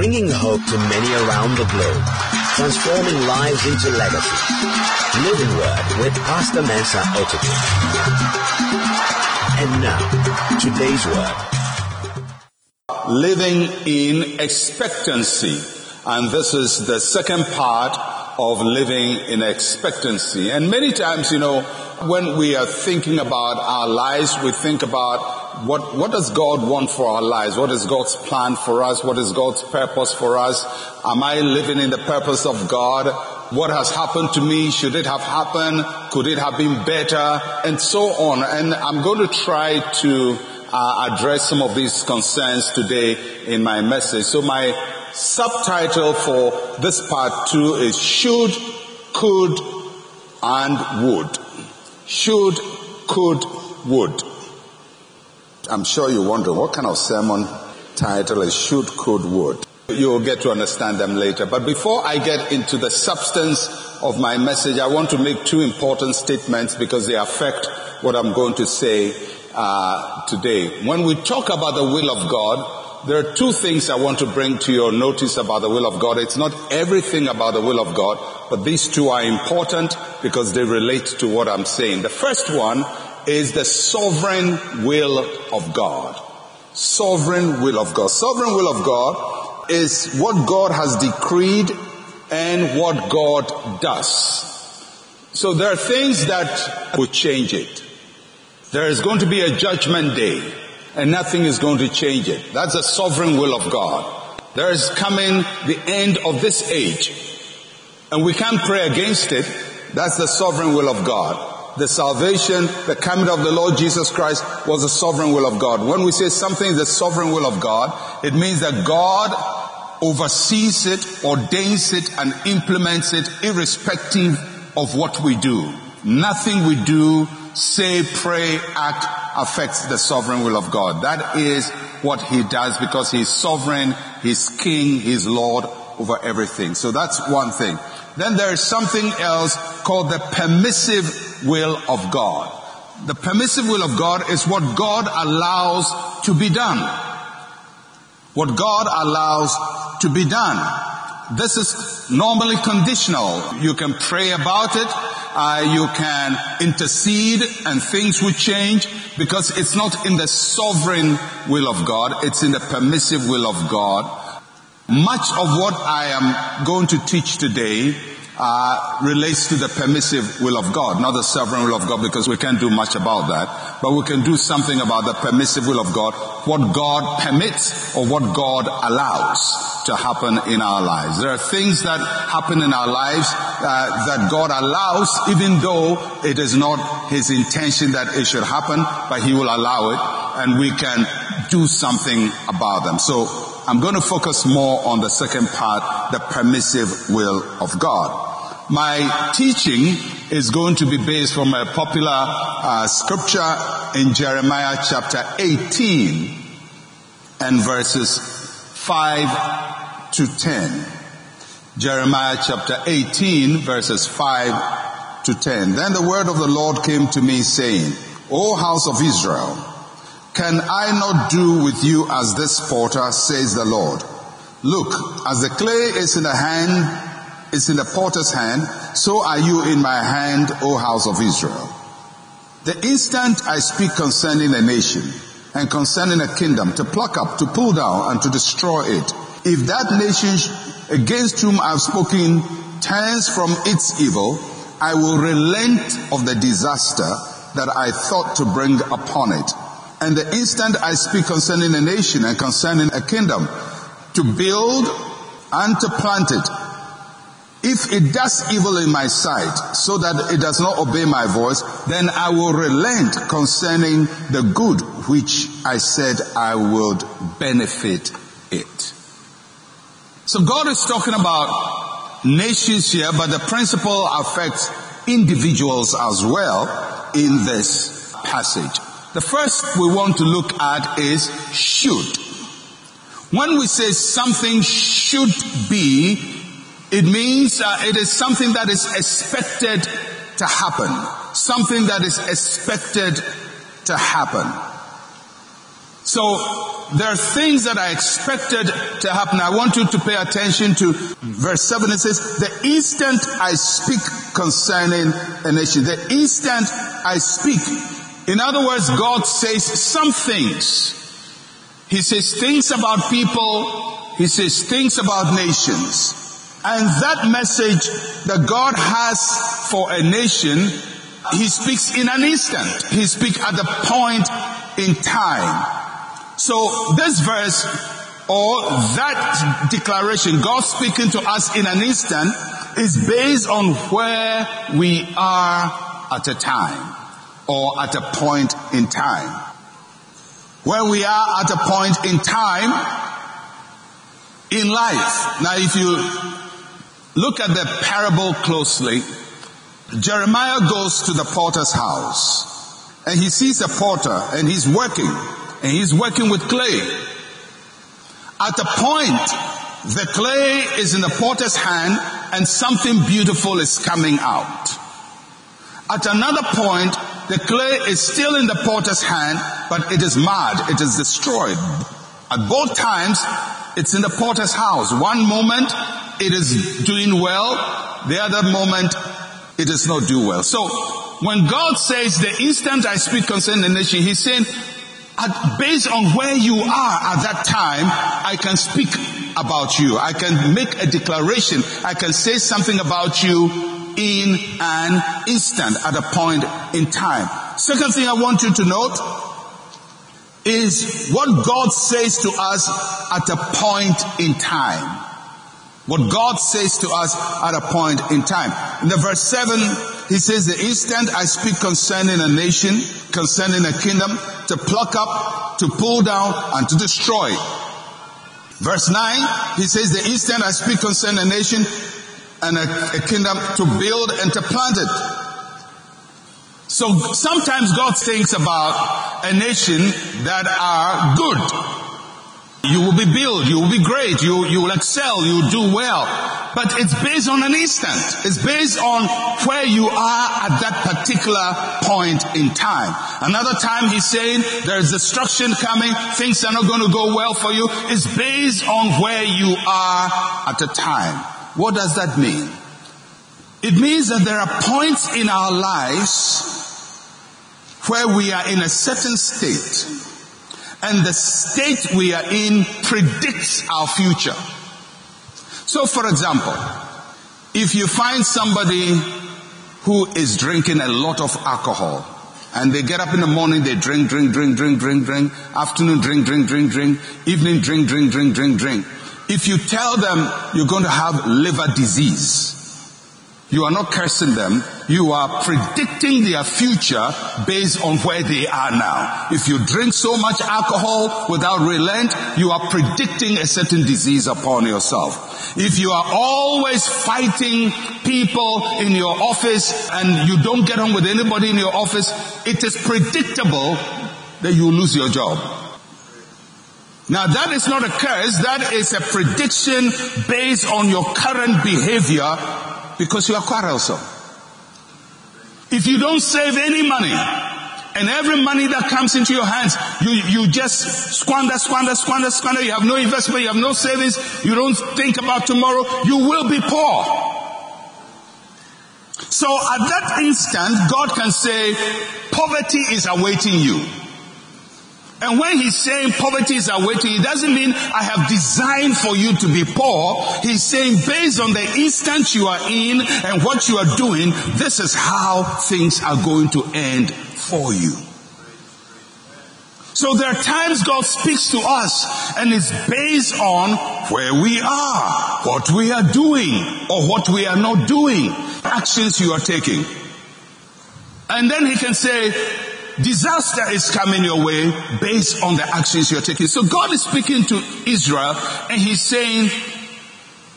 bringing hope to many around the globe, transforming lives into legacy. Living Word with Pastor Mensa Otabil. And now, today's Word. Living in expectancy. And this is the second part of living in expectancy. And many times, you know, when we are thinking about our lives, we think about what, what does God want for our lives? What is God's plan for us? What is God's purpose for us? Am I living in the purpose of God? What has happened to me? Should it have happened? Could it have been better? And so on. And I'm going to try to uh, address some of these concerns today in my message. So my subtitle for this part two is should, could, and would. Should, could, would. I'm sure you're wondering what kind of sermon title is should, could, would. You'll get to understand them later. But before I get into the substance of my message, I want to make two important statements because they affect what I'm going to say uh, today. When we talk about the will of God, there are two things I want to bring to your notice about the will of God. It's not everything about the will of God, but these two are important because they relate to what I'm saying. The first one is the sovereign will of God. Sovereign will of God. Sovereign will of God is what God has decreed and what God does. So there are things that will change it. There is going to be a judgment day and nothing is going to change it. That's the sovereign will of God. There is coming the end of this age and we can't pray against it. That's the sovereign will of God. The salvation, the coming of the Lord Jesus Christ was the sovereign will of God. When we say something is the sovereign will of God, it means that God oversees it, ordains it, and implements it irrespective of what we do. Nothing we do, say, pray, act affects the sovereign will of God. That is what he does because he's sovereign, he's king, he's Lord over everything. So that's one thing. Then there is something else called the permissive will of God. The permissive will of God is what God allows to be done. What God allows to be done. This is normally conditional. You can pray about it uh, you can intercede and things will change because it's not in the sovereign will of God, it's in the permissive will of God. Much of what I am going to teach today uh, relates to the permissive will of God, not the sovereign will of God, because we can't do much about that. But we can do something about the permissive will of God, what God permits or what God allows to happen in our lives. There are things that happen in our lives uh, that God allows, even though it is not His intention that it should happen, but He will allow it, and we can do something about them. So I'm going to focus more on the second part, the permissive will of God. My teaching is going to be based from a popular uh, scripture in Jeremiah chapter 18 and verses 5 to 10. Jeremiah chapter 18 verses 5 to 10. Then the word of the Lord came to me saying, O house of Israel, can I not do with you as this potter, says the Lord? Look, as the clay is in the hand is in the potter's hand, so are you in my hand, O house of Israel. The instant I speak concerning a nation and concerning a kingdom to pluck up, to pull down and to destroy it, if that nation against whom I've spoken turns from its evil, I will relent of the disaster that I thought to bring upon it. And the instant I speak concerning a nation and concerning a kingdom to build and to plant it, if it does evil in my sight so that it does not obey my voice, then I will relent concerning the good which I said I would benefit it. So God is talking about nations here, but the principle affects individuals as well in this passage. The first we want to look at is should. When we say something should be, it means uh, it is something that is expected to happen. Something that is expected to happen. So there are things that are expected to happen. I want you to pay attention to verse 7. It says, the instant I speak concerning a nation, the instant I speak. In other words, God says some things. He says things about people. He says things about nations. And that message that God has for a nation, He speaks in an instant. He speaks at the point in time. So this verse or that declaration, God speaking to us in an instant, is based on where we are at a time or at a point in time. Where we are at a point in time in life. Now if you look at the parable closely, Jeremiah goes to the porter's house and he sees a porter and he's working and he's working with clay. At a point, the clay is in the potter's hand and something beautiful is coming out. At another point, the clay is still in the potter's hand, but it is marred, it is destroyed. At both times, it's in the potter's house. One moment, it is doing well. The other moment, it does not do well. So, when God says the instant I speak concerning the nation, He's saying at, based on where you are at that time, I can speak about you. I can make a declaration. I can say something about you in an instant at a point in time. Second thing I want you to note is what God says to us at a point in time. What God says to us at a point in time. In the verse 7, he says, the instant I speak concerning a nation, concerning a kingdom, to pluck up, to pull down, and to destroy. Verse 9, he says, the instant I speak concerning a nation and a, a kingdom, to build and to plant it. So sometimes God thinks about a nation that are good. You will be built, you will be great, you, you will excel, you will do well. But it's based on an instant. It's based on where you are at that particular point in time. Another time he's saying there's destruction coming, things are not going to go well for you. It's based on where you are at the time. What does that mean? It means that there are points in our lives where we are in a certain state and the state we are in predicts our future. So for example, if you find somebody who is drinking a lot of alcohol and they get up in the morning, they drink, drink, drink, drink, drink, drink, afternoon drink, drink, drink, drink, evening drink, drink, drink, drink, drink. If you tell them you're going to have liver disease, you are not cursing them. You are predicting their future based on where they are now. If you drink so much alcohol without relent, you are predicting a certain disease upon yourself. If you are always fighting people in your office and you don't get on with anybody in your office, it is predictable that you lose your job. Now that is not a curse, that is a prediction based on your current behavior because you are quarrelsome. If you don't save any money, and every money that comes into your hands, you, you just squander, squander, squander, squander. You have no investment, you have no savings, you don't think about tomorrow, you will be poor. So at that instant, God can say, poverty is awaiting you. And when he's saying poverty is awaiting, it doesn't mean I have designed for you to be poor. He's saying based on the instant you are in and what you are doing, this is how things are going to end for you. So there are times God speaks to us and it's based on where we are, what we are doing, or what we are not doing, actions you are taking. And then he can say, disaster is coming your way based on the actions you're taking. So God is speaking to Israel and he's saying,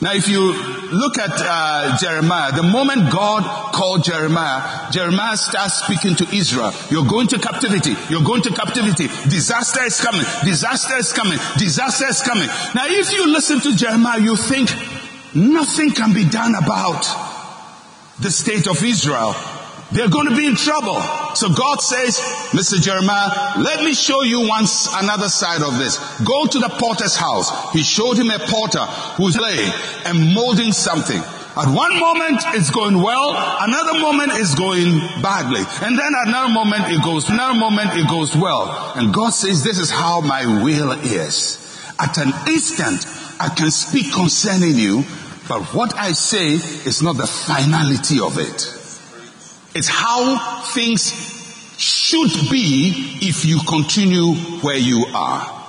now if you look at uh, Jeremiah, the moment God called Jeremiah, Jeremiah starts speaking to Israel. You're going to captivity. You're going to captivity. Disaster is coming. Disaster is coming. Disaster is coming. Now if you listen to Jeremiah, you think nothing can be done about the state of Israel they're going to be in trouble. So God says, Mr. Jeremiah, let me show you once another side of this. Go to the potter's house. He showed him a potter who's laying and molding something. At one moment it's going well, another moment it's going badly. And then at another moment it goes, another moment it goes well. And God says, this is how my will is. At an instant, I can speak concerning you, but what I say is not the finality of it. It's how things should be if you continue where you are.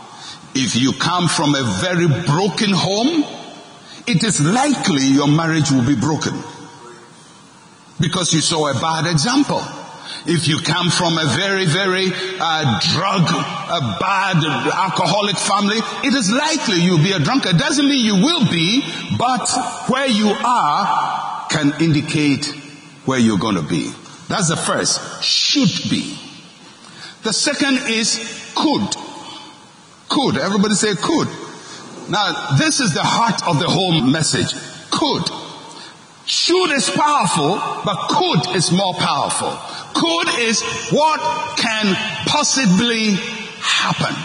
If you come from a very broken home, it is likely your marriage will be broken. Because you saw a bad example. If you come from a very, very uh, drug, a bad alcoholic family, it is likely you'll be a drunkard. Doesn't mean you will be, but where you are can indicate where you're going to be. That's the first. Should be. The second is could. Could. Everybody say could. Now, this is the heart of the whole message. Could. Should is powerful, but could is more powerful. Could is what can possibly happen.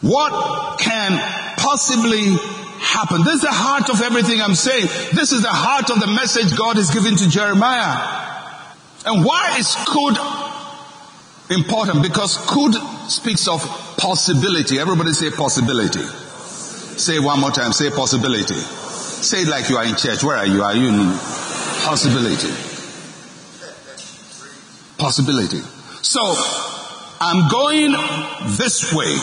What can possibly happen? This is the heart of everything I'm saying. This is the heart of the message God is giving to Jeremiah. And why is could important? Because could speaks of possibility. Everybody say possibility. Say one more time. Say possibility. Say it like you are in church. Where are you? Are you in possibility? Possibility. So, I'm going this way.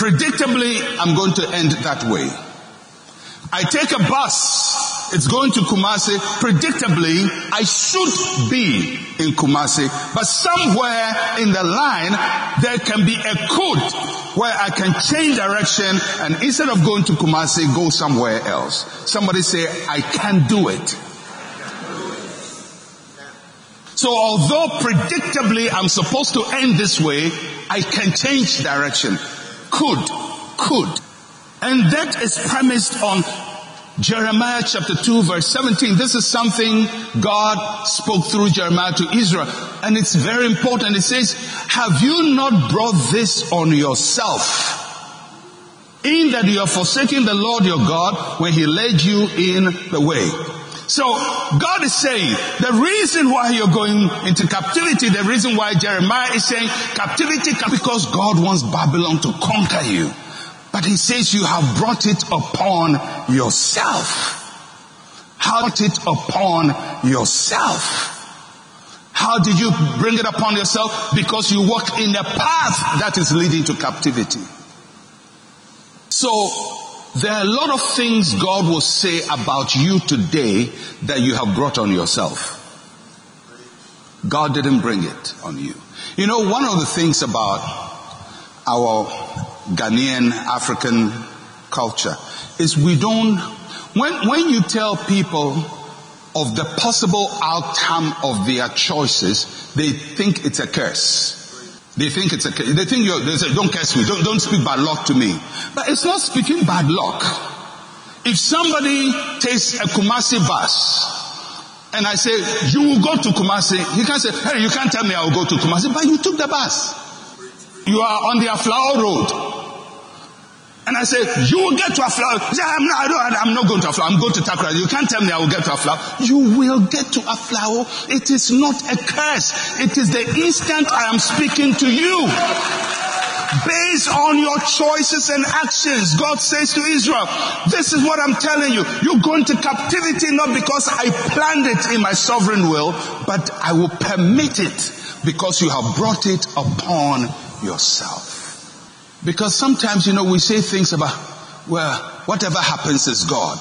Predictably, I'm going to end that way. I take a bus it's going to Kumasi. Predictably, I should be in Kumasi, but somewhere in the line, there can be a code where I can change direction and instead of going to Kumasi, go somewhere else. Somebody say, I can do it. So although predictably I'm supposed to end this way, I can change direction. Could, could. And that is premised on Jeremiah chapter 2 verse 17. This is something God spoke through Jeremiah to Israel. And it's very important. It says, have you not brought this on yourself? In that you are forsaking the Lord your God when he led you in the way. So God is saying the reason why you're going into captivity, the reason why Jeremiah is saying captivity because God wants Babylon to conquer you. But he says you have brought it upon yourself. How brought it upon yourself. How did you bring it upon yourself? Because you walk in a path that is leading to captivity. So, there are a lot of things God will say about you today that you have brought on yourself. God didn't bring it on you. You know, one of the things about our Ghanaian African culture is we don't, when, when you tell people of the possible outcome of their choices, they think it's a curse. They think it's a. They think you're, they say, don't curse me, don't, don't speak bad luck to me. But it's not speaking bad luck. If somebody takes a Kumasi bus, and I say, you will go to Kumasi, he can say, hey, you can't tell me I will go to Kumasi, but you took the bus. You are on the Aflao road. And I said, you will get to Aflao. Say, I'm not, I I'm not going to Aflao. I'm going to Takoradi. You can't tell me I will get to Aflao. You will get to Aflao. It is not a curse. It is the instant I am speaking to you. Based on your choices and actions, God says to Israel, this is what I'm telling you. You go into captivity not because I planned it in my sovereign will, but I will permit it because you have brought it upon yourself. Because sometimes, you know, we say things about, well, whatever happens is God.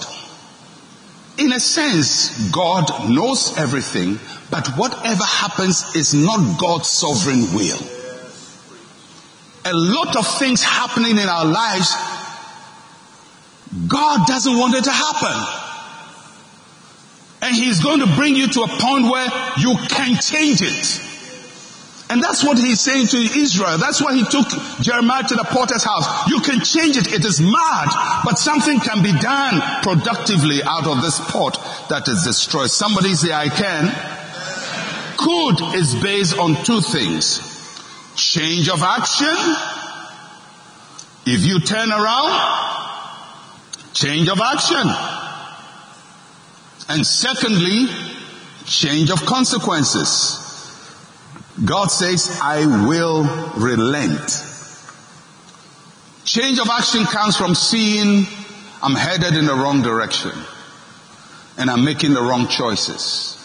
In a sense, God knows everything, but whatever happens is not God's sovereign will. A lot of things happening in our lives, God doesn't want it to happen. And He's going to bring you to a point where you can change it. And that's what he's saying to Israel. That's why he took Jeremiah to the potter's house. You can change it. It is mad, but something can be done productively out of this pot that is destroyed. Somebody say, I can. Could is based on two things. Change of action. If you turn around, change of action. And secondly, change of consequences. God says, I will relent. Change of action comes from seeing I'm headed in the wrong direction and I'm making the wrong choices.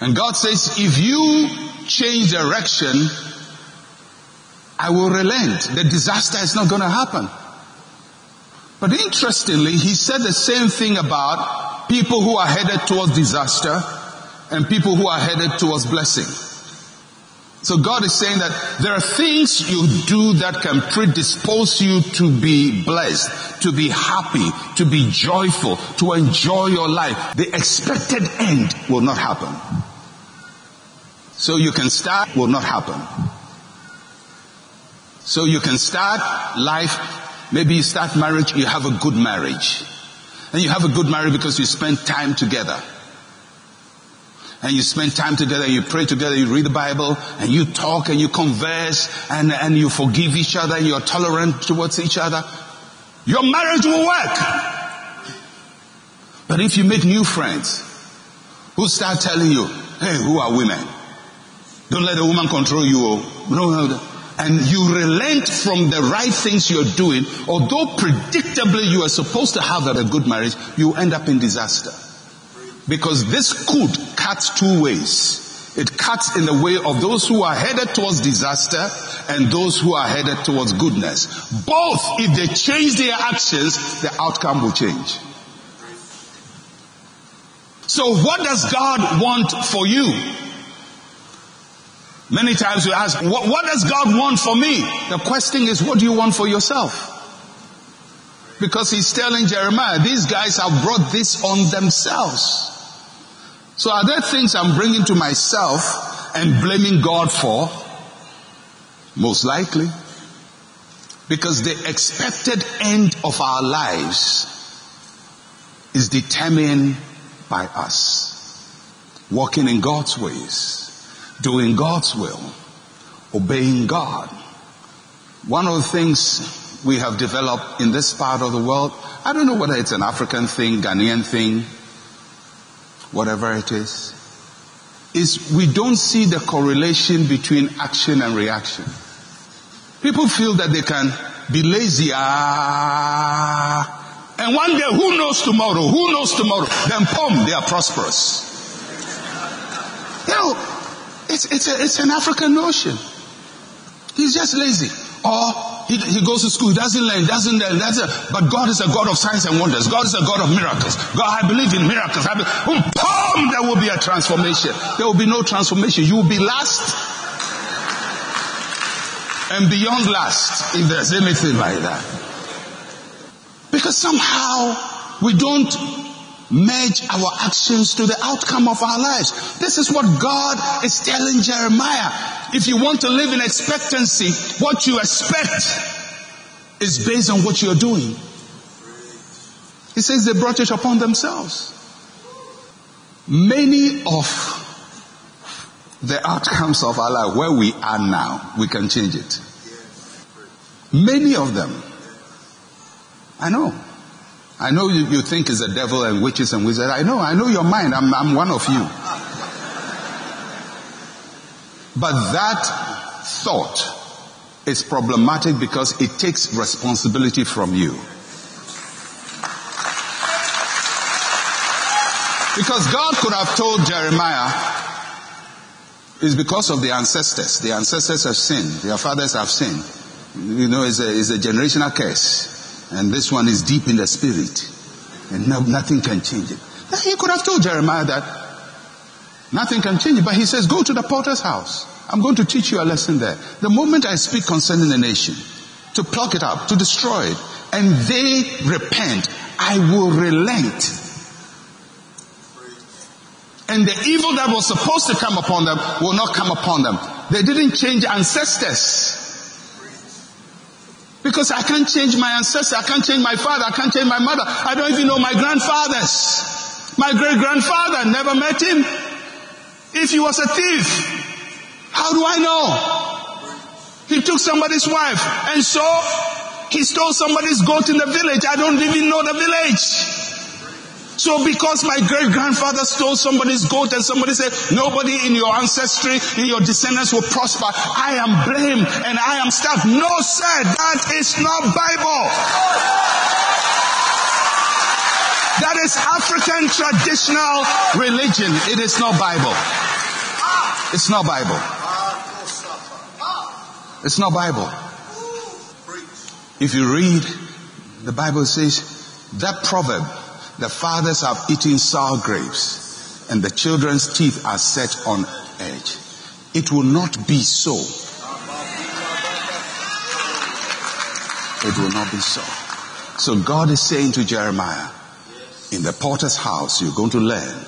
And God says, if you change direction, I will relent. The disaster is not going to happen. But interestingly, he said the same thing about people who are headed towards disaster and people who are headed towards blessing. So God is saying that there are things you do that can predispose you to be blessed, to be happy, to be joyful, to enjoy your life. The expected end will not happen. So you can start will not happen. So you can start life, maybe you start marriage, you have a good marriage. And you have a good marriage because you spend time together and you spend time together, you pray together, you read the Bible, and you talk and you converse, and, and you forgive each other, and you're tolerant towards each other, your marriage will work. But if you make new friends who start telling you, hey, who are women? Don't let a woman control you. Oh. And you relent from the right things you're doing, although predictably you are supposed to have a good marriage, you end up in disaster. Because this could cut two ways. It cuts in the way of those who are headed towards disaster and those who are headed towards goodness. Both, if they change their actions, the outcome will change. So what does God want for you? Many times we ask, what, what does God want for me? The question is, what do you want for yourself? Because he's telling Jeremiah, these guys have brought this on themselves. So are there things I'm bringing to myself and blaming God for? Most likely. Because the expected end of our lives is determined by us. Walking in God's ways, doing God's will, obeying God. One of the things we have developed in this part of the world, I don't know whether it's an African thing, Ghanaian thing, whatever it is, is we don't see the correlation between action and reaction. People feel that they can be lazy, ah, and one day, who knows tomorrow? Who knows tomorrow? Then, boom, they are prosperous. You know, it's, it's, a, it's an African notion. He's just lazy. Or he, he goes to school, he doesn't learn, doesn't learn, but God is a God of signs and wonders. God is a God of miracles. God, I believe in miracles. I boom, there will be a transformation. There will be no transformation. You will be last and beyond last, if there's anything like that. Because somehow we don't merge our actions to the outcome of our lives. This is what God is telling Jeremiah. If you want to live in expectancy, what you expect is based on what you're doing. He says they brought it upon themselves. Many of the outcomes of our life, where we are now, we can change it. Many of them. I know. I know you, you think it's the devil and witches and wizards. I know, I know your mind. I'm, I'm one of you. But that thought is problematic because it takes responsibility from you. Because God could have told Jeremiah, it's because of the ancestors. The ancestors have sinned. Their fathers have sinned. You know, it's a, it's a generational curse. And this one is deep in the spirit. And no, nothing can change it. He could have told Jeremiah that nothing can change it. But he says, go to the potter's house. I'm going to teach you a lesson there. The moment I speak concerning the nation, to pluck it up, to destroy it, and they repent, I will relent. And the evil that was supposed to come upon them will not come upon them. They didn't change ancestors. Because I can't change my ancestor, I can't change my father, I can't change my mother. I don't even know my grandfathers. My great grandfather never met him. If he was a thief, how do I know? He took somebody's wife and so he stole somebody's goat in the village. I don't even know the village. So because my great grandfather stole somebody's goat and somebody said, nobody in your ancestry, in your descendants will prosper, I am blamed and I am stuck. No sir, that is not Bible. That is African traditional religion. It is not Bible. It's not Bible. It's not Bible. If you read, the Bible says, that proverb the fathers have eaten sour grapes and the children's teeth are set on edge. It will not be so. It will not be so. So God is saying to Jeremiah, in the potter's house, you're going to learn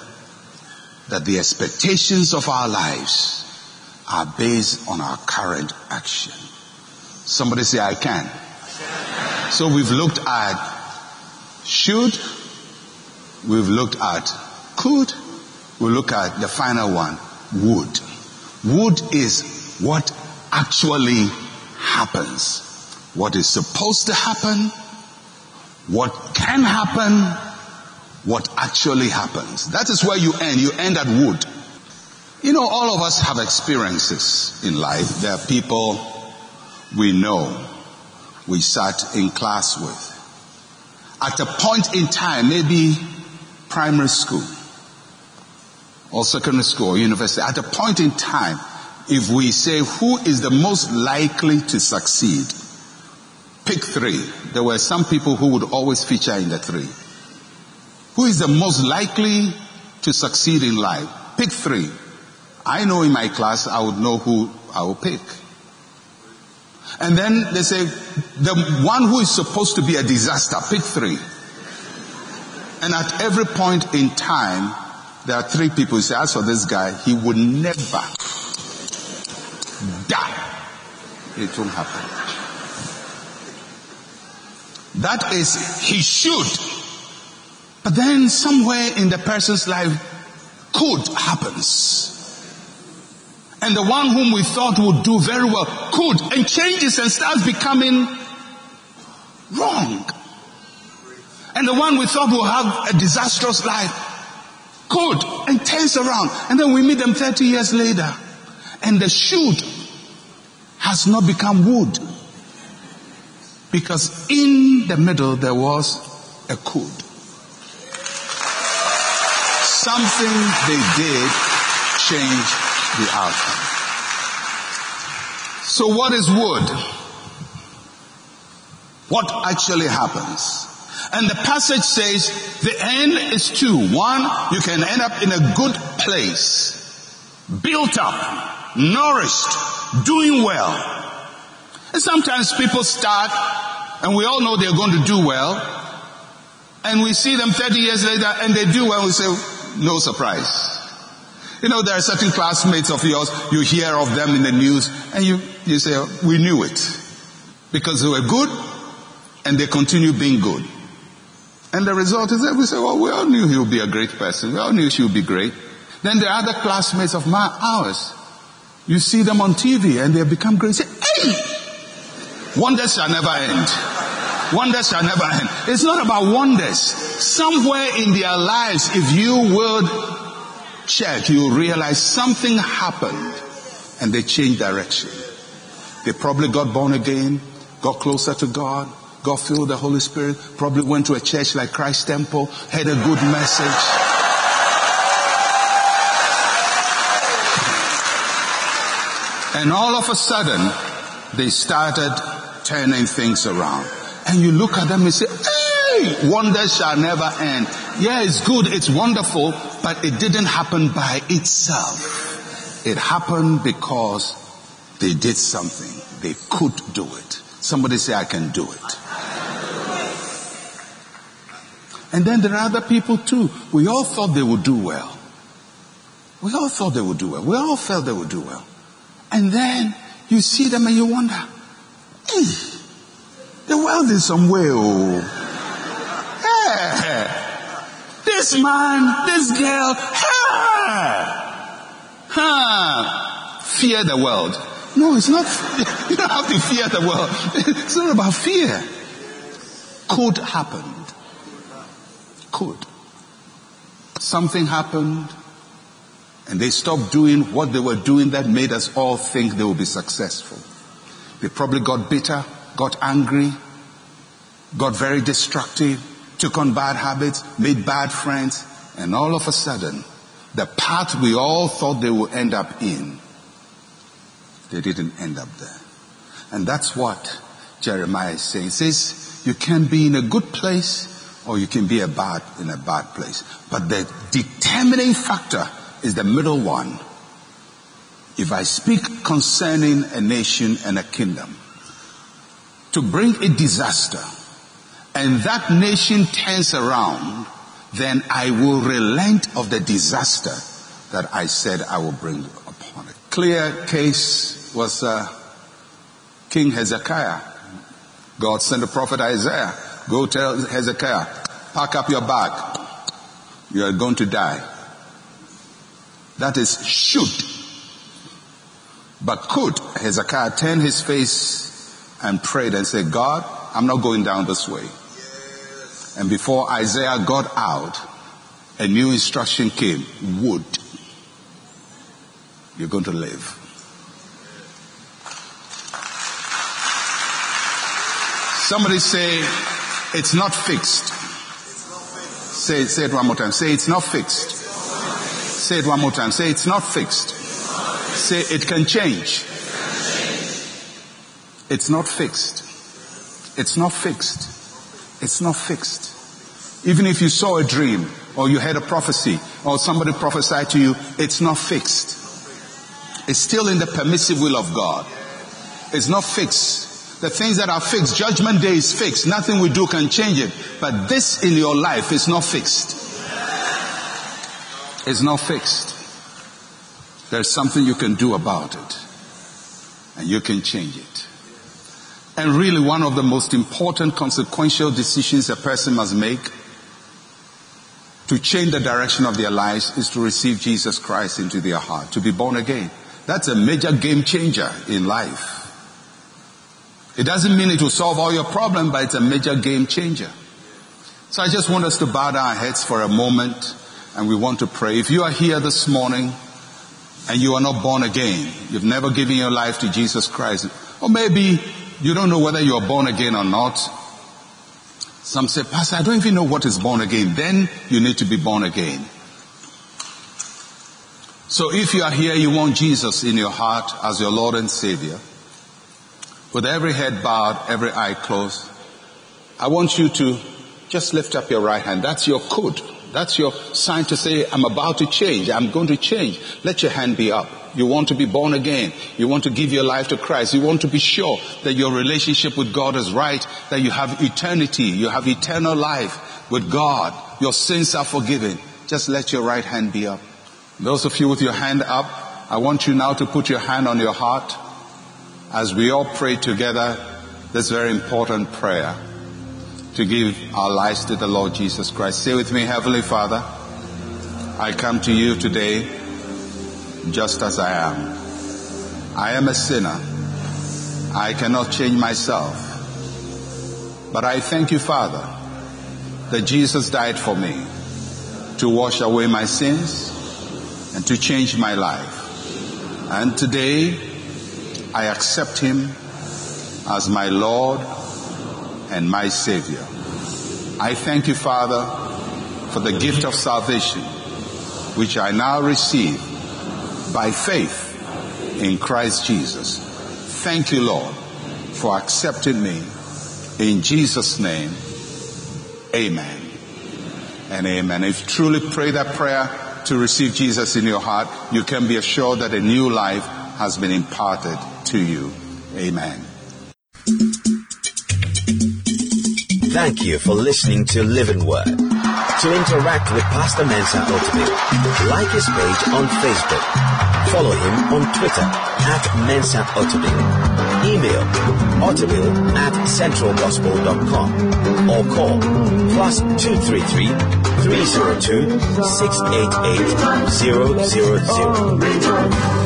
that the expectations of our lives are based on our current action. Somebody say, I can. So we've looked at should, We've looked at could. We look at the final one, would. Would is what actually happens. What is supposed to happen, what can happen, what actually happens. That is where you end. You end at would. You know, all of us have experiences in life. There are people we know, we sat in class with. At a point in time, maybe primary school or secondary school or university, at a point in time, if we say who is the most likely to succeed, pick three. There were some people who would always feature in the three. Who is the most likely to succeed in life? Pick three. I know in my class I would know who I will pick. And then they say, the one who is supposed to be a disaster, pick three. And at every point in time, there are three people who say, as for this guy, he would never die. It won't happen. That is, he should. But then somewhere in the person's life, could happens. And the one whom we thought would do very well could and changes and starts becoming wrong. And the one we thought would have a disastrous life could and turns around. And then we meet them 30 years later. And the should has not become would. Because in the middle there was a could. Something they did change the outcome. So what is would? What actually happens? And the passage says the end is two. One, you can end up in a good place, built up, nourished, doing well. And sometimes people start and we all know they're going to do well. And we see them 30 years later and they do well. We say, no surprise. You know, there are certain classmates of yours, you hear of them in the news and you, you say, we knew it. Because they were good and they continue being good. And the result is that we say, well, we all knew he would be a great person. We all knew she would be great. Then there are other classmates of my, ours. You see them on TV and they become great. Say, hey! Wonders shall never end. Wonders shall never end. It's not about wonders. Somewhere in their lives, if you would check, you realize something happened and they changed direction. They probably got born again, got closer to God, got filled with the Holy Spirit, probably went to a church like Christ Temple, had a good message. And all of a sudden, they started turning things around. And you look at them and say, hey, wonders shall never end. Yeah, it's good, it's wonderful, but it didn't happen by itself. It happened because they did something. They could do it. Somebody say, I can do it. And then there are other people too. We all thought they would do well. We all thought they would do well. We all felt they would do well. And then you see them and you wonder, hey, the world is some way. Oh. Hey, this man, this girl, hey, huh, fear the world. No, it's not, you don't have to fear the world. It's not about fear. Could happened. Could. Something happened and they stopped doing what they were doing that made us all think they would be successful. They probably got bitter, got angry, got very destructive, took on bad habits, made bad friends, and all of a sudden, the path we all thought they would end up in, they didn't end up there. And that's what Jeremiah is saying. He says, you can be in a good place or you can be a bad, in a bad place. But the determining factor is the middle one. If I speak concerning a nation and a kingdom, to bring a disaster, and that nation turns around, then I will relent of the disaster that I said I will bring upon it. Clear case was uh, King Hezekiah. God sent the prophet Isaiah, go tell Hezekiah, pack up your bag. You are going to die. That is should. But could Hezekiah turn his face and prayed and said, God, I'm not going down this way. And before Isaiah got out, a new instruction came. Would. You're going to live. Somebody say, it's not fixed. Say, say it one more time. Say, it's not fixed. Say it one more time. Say, it's not fixed. Say, it can change. It's not fixed. It's not fixed. It's not fixed. Even if you saw a dream or you had a prophecy or somebody prophesied to you, it's not fixed. It's still in the permissive will of God. It's not fixed. The things that are fixed, judgment day is fixed. Nothing we do can change it. But this in your life is not fixed. It's not fixed. There's something you can do about it. And you can change it. And really one of the most important consequential decisions a person must make to change the direction of their lives is to receive Jesus Christ into their heart, to be born again. That's a major game changer in life. It doesn't mean it will solve all your problems, but it's a major game changer. So I just want us to bow our heads for a moment and we want to pray. If you are here this morning and you are not born again, you've never given your life to Jesus Christ, or maybe you don't know whether you're born again or not. Some say, Pastor, I don't even know what is born again. Then you need to be born again. So if you are here, you want Jesus in your heart as your Lord and Savior, with every head bowed, every eye closed, I want you to just lift up your right hand. That's your code. That's your sign to say, I'm about to change. I'm going to change. Let your hand be up. You want to be born again. You want to give your life to Christ. You want to be sure that your relationship with God is right, that you have eternity. You have eternal life with God. Your sins are forgiven. Just let your right hand be up. Those of you with your hand up, I want you now to put your hand on your heart as we all pray together this very important prayer to give our lives to the Lord Jesus Christ. Say with me, Heavenly Father, I come to you today just as I am. I am a sinner. I cannot change myself. But I thank you, Father, that Jesus died for me to wash away my sins and to change my life. And today, I accept Him as my Lord and my Savior. I thank you, Father, for the gift of salvation, which I now receive by faith in Christ Jesus. Thank you, Lord, for accepting me. In Jesus' name, amen and amen. If you truly pray that prayer to receive Jesus in your heart, you can be assured that a new life has been imparted to you. Amen. Thank you for listening to Living Word. To interact with Pastor Mensa Otabil, like his page on Facebook. Follow him on Twitter at Mensa Otabil. Email otabil at centralgospel.com or call plus 233 302 688 000.